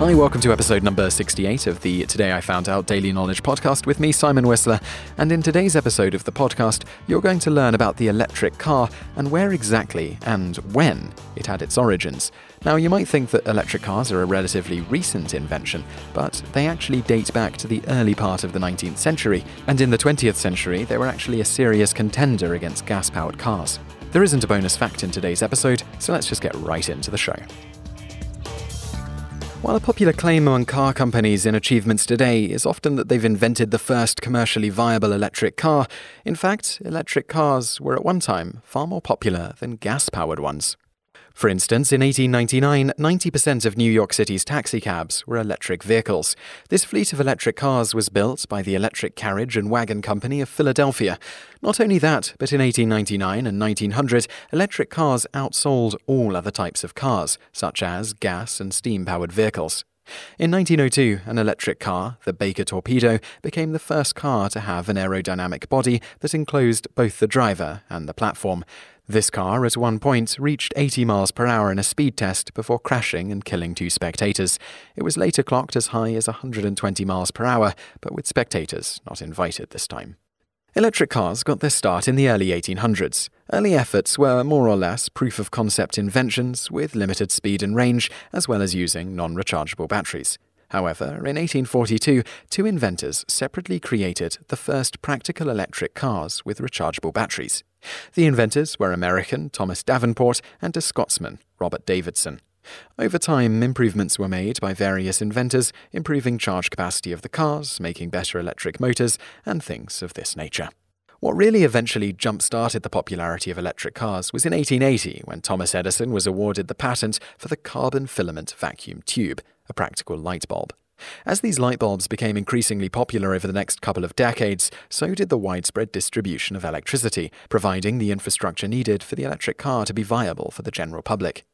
Hi, welcome to episode number 68 of the Today I Found Out Daily Knowledge podcast with me, Simon Whistler. And in today's episode of the podcast, you're going to learn about the electric car and where exactly and when it had its origins. Now, you might think that electric cars are a relatively recent invention, but they actually date back to the early part of the 19th century, and in the 20th century, they were actually a serious contender against gas powered cars. There isn't a bonus fact in today's episode, so let's just get right into the show. While a popular claim among car companies in achievements today is often that they've invented the first commercially viable electric car, in fact, electric cars were at one time far more popular than gas powered ones. For instance, in 1899, 90% of New York City's taxicabs were electric vehicles. This fleet of electric cars was built by the Electric Carriage and Wagon Company of Philadelphia. Not only that, but in 1899 and 1900, electric cars outsold all other types of cars, such as gas and steam powered vehicles. In 1902, an electric car, the Baker Torpedo, became the first car to have an aerodynamic body that enclosed both the driver and the platform. This car, at one point, reached 80 miles per hour in a speed test before crashing and killing two spectators. It was later clocked as high as 120 miles per hour, but with spectators not invited this time. Electric cars got their start in the early 1800s. Early efforts were more or less proof of concept inventions with limited speed and range, as well as using non rechargeable batteries. However, in 1842, two inventors separately created the first practical electric cars with rechargeable batteries. The inventors were American Thomas Davenport and a Scotsman, Robert Davidson. Over time, improvements were made by various inventors, improving charge capacity of the cars, making better electric motors, and things of this nature. What really eventually jump started the popularity of electric cars was in 1880 when Thomas Edison was awarded the patent for the carbon filament vacuum tube, a practical light bulb. As these light bulbs became increasingly popular over the next couple of decades, so did the widespread distribution of electricity, providing the infrastructure needed for the electric car to be viable for the general public.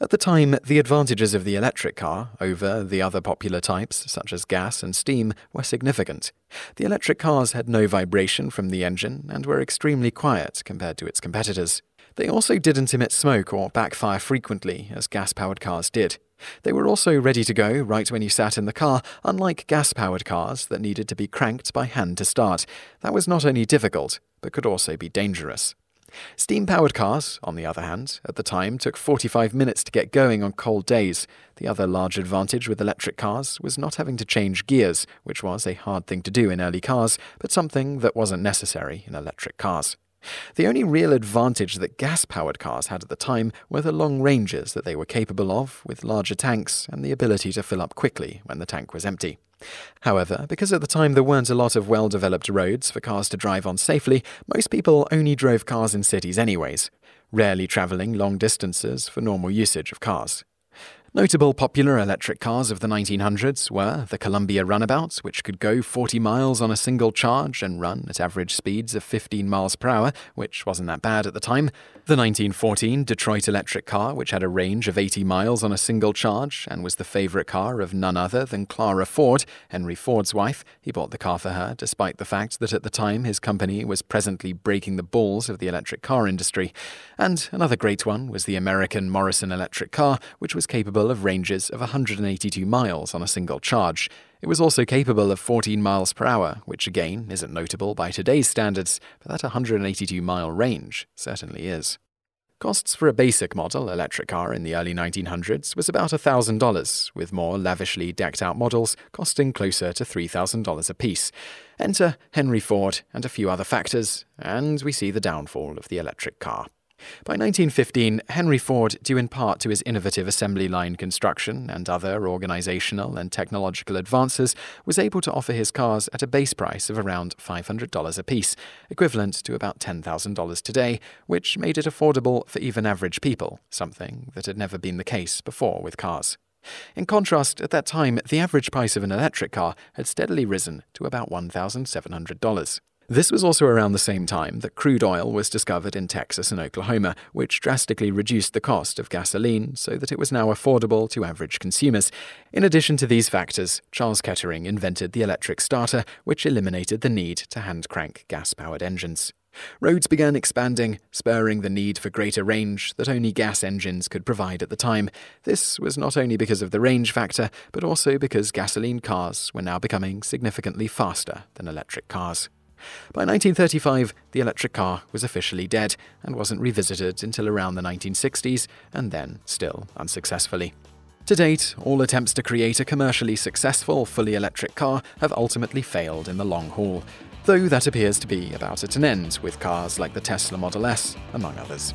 At the time, the advantages of the electric car over the other popular types, such as gas and steam, were significant. The electric cars had no vibration from the engine and were extremely quiet compared to its competitors. They also didn't emit smoke or backfire frequently, as gas powered cars did. They were also ready to go right when you sat in the car, unlike gas powered cars that needed to be cranked by hand to start. That was not only difficult, but could also be dangerous. Steam powered cars, on the other hand, at the time took 45 minutes to get going on cold days. The other large advantage with electric cars was not having to change gears, which was a hard thing to do in early cars, but something that wasn't necessary in electric cars. The only real advantage that gas powered cars had at the time were the long ranges that they were capable of, with larger tanks and the ability to fill up quickly when the tank was empty. However, because at the time there weren't a lot of well developed roads for cars to drive on safely, most people only drove cars in cities anyways, rarely travelling long distances for normal usage of cars. Notable popular electric cars of the 1900s were the Columbia Runabout, which could go 40 miles on a single charge and run at average speeds of 15 miles per hour, which wasn't that bad at the time, the 1914 Detroit electric car, which had a range of 80 miles on a single charge and was the favourite car of none other than Clara Ford, Henry Ford's wife. He bought the car for her, despite the fact that at the time his company was presently breaking the balls of the electric car industry. And another great one was the American Morrison electric car, which was capable capable of ranges of 182 miles on a single charge. It was also capable of 14 miles per hour, which again isn't notable by today's standards, but that 182 mile range certainly is. Costs for a basic model electric car in the early 1900s was about $1,000, with more lavishly decked out models costing closer to $3,000 apiece. Enter Henry Ford and a few other factors, and we see the downfall of the electric car. By 1915, Henry Ford, due in part to his innovative assembly line construction and other organizational and technological advances, was able to offer his cars at a base price of around $500 apiece, equivalent to about $10,000 today, which made it affordable for even average people, something that had never been the case before with cars. In contrast, at that time, the average price of an electric car had steadily risen to about $1,700. This was also around the same time that crude oil was discovered in Texas and Oklahoma, which drastically reduced the cost of gasoline so that it was now affordable to average consumers. In addition to these factors, Charles Kettering invented the electric starter, which eliminated the need to hand crank gas powered engines. Roads began expanding, spurring the need for greater range that only gas engines could provide at the time. This was not only because of the range factor, but also because gasoline cars were now becoming significantly faster than electric cars. By 1935, the electric car was officially dead and wasn't revisited until around the 1960s, and then still unsuccessfully. To date, all attempts to create a commercially successful fully electric car have ultimately failed in the long haul, though that appears to be about at an end with cars like the Tesla Model S, among others.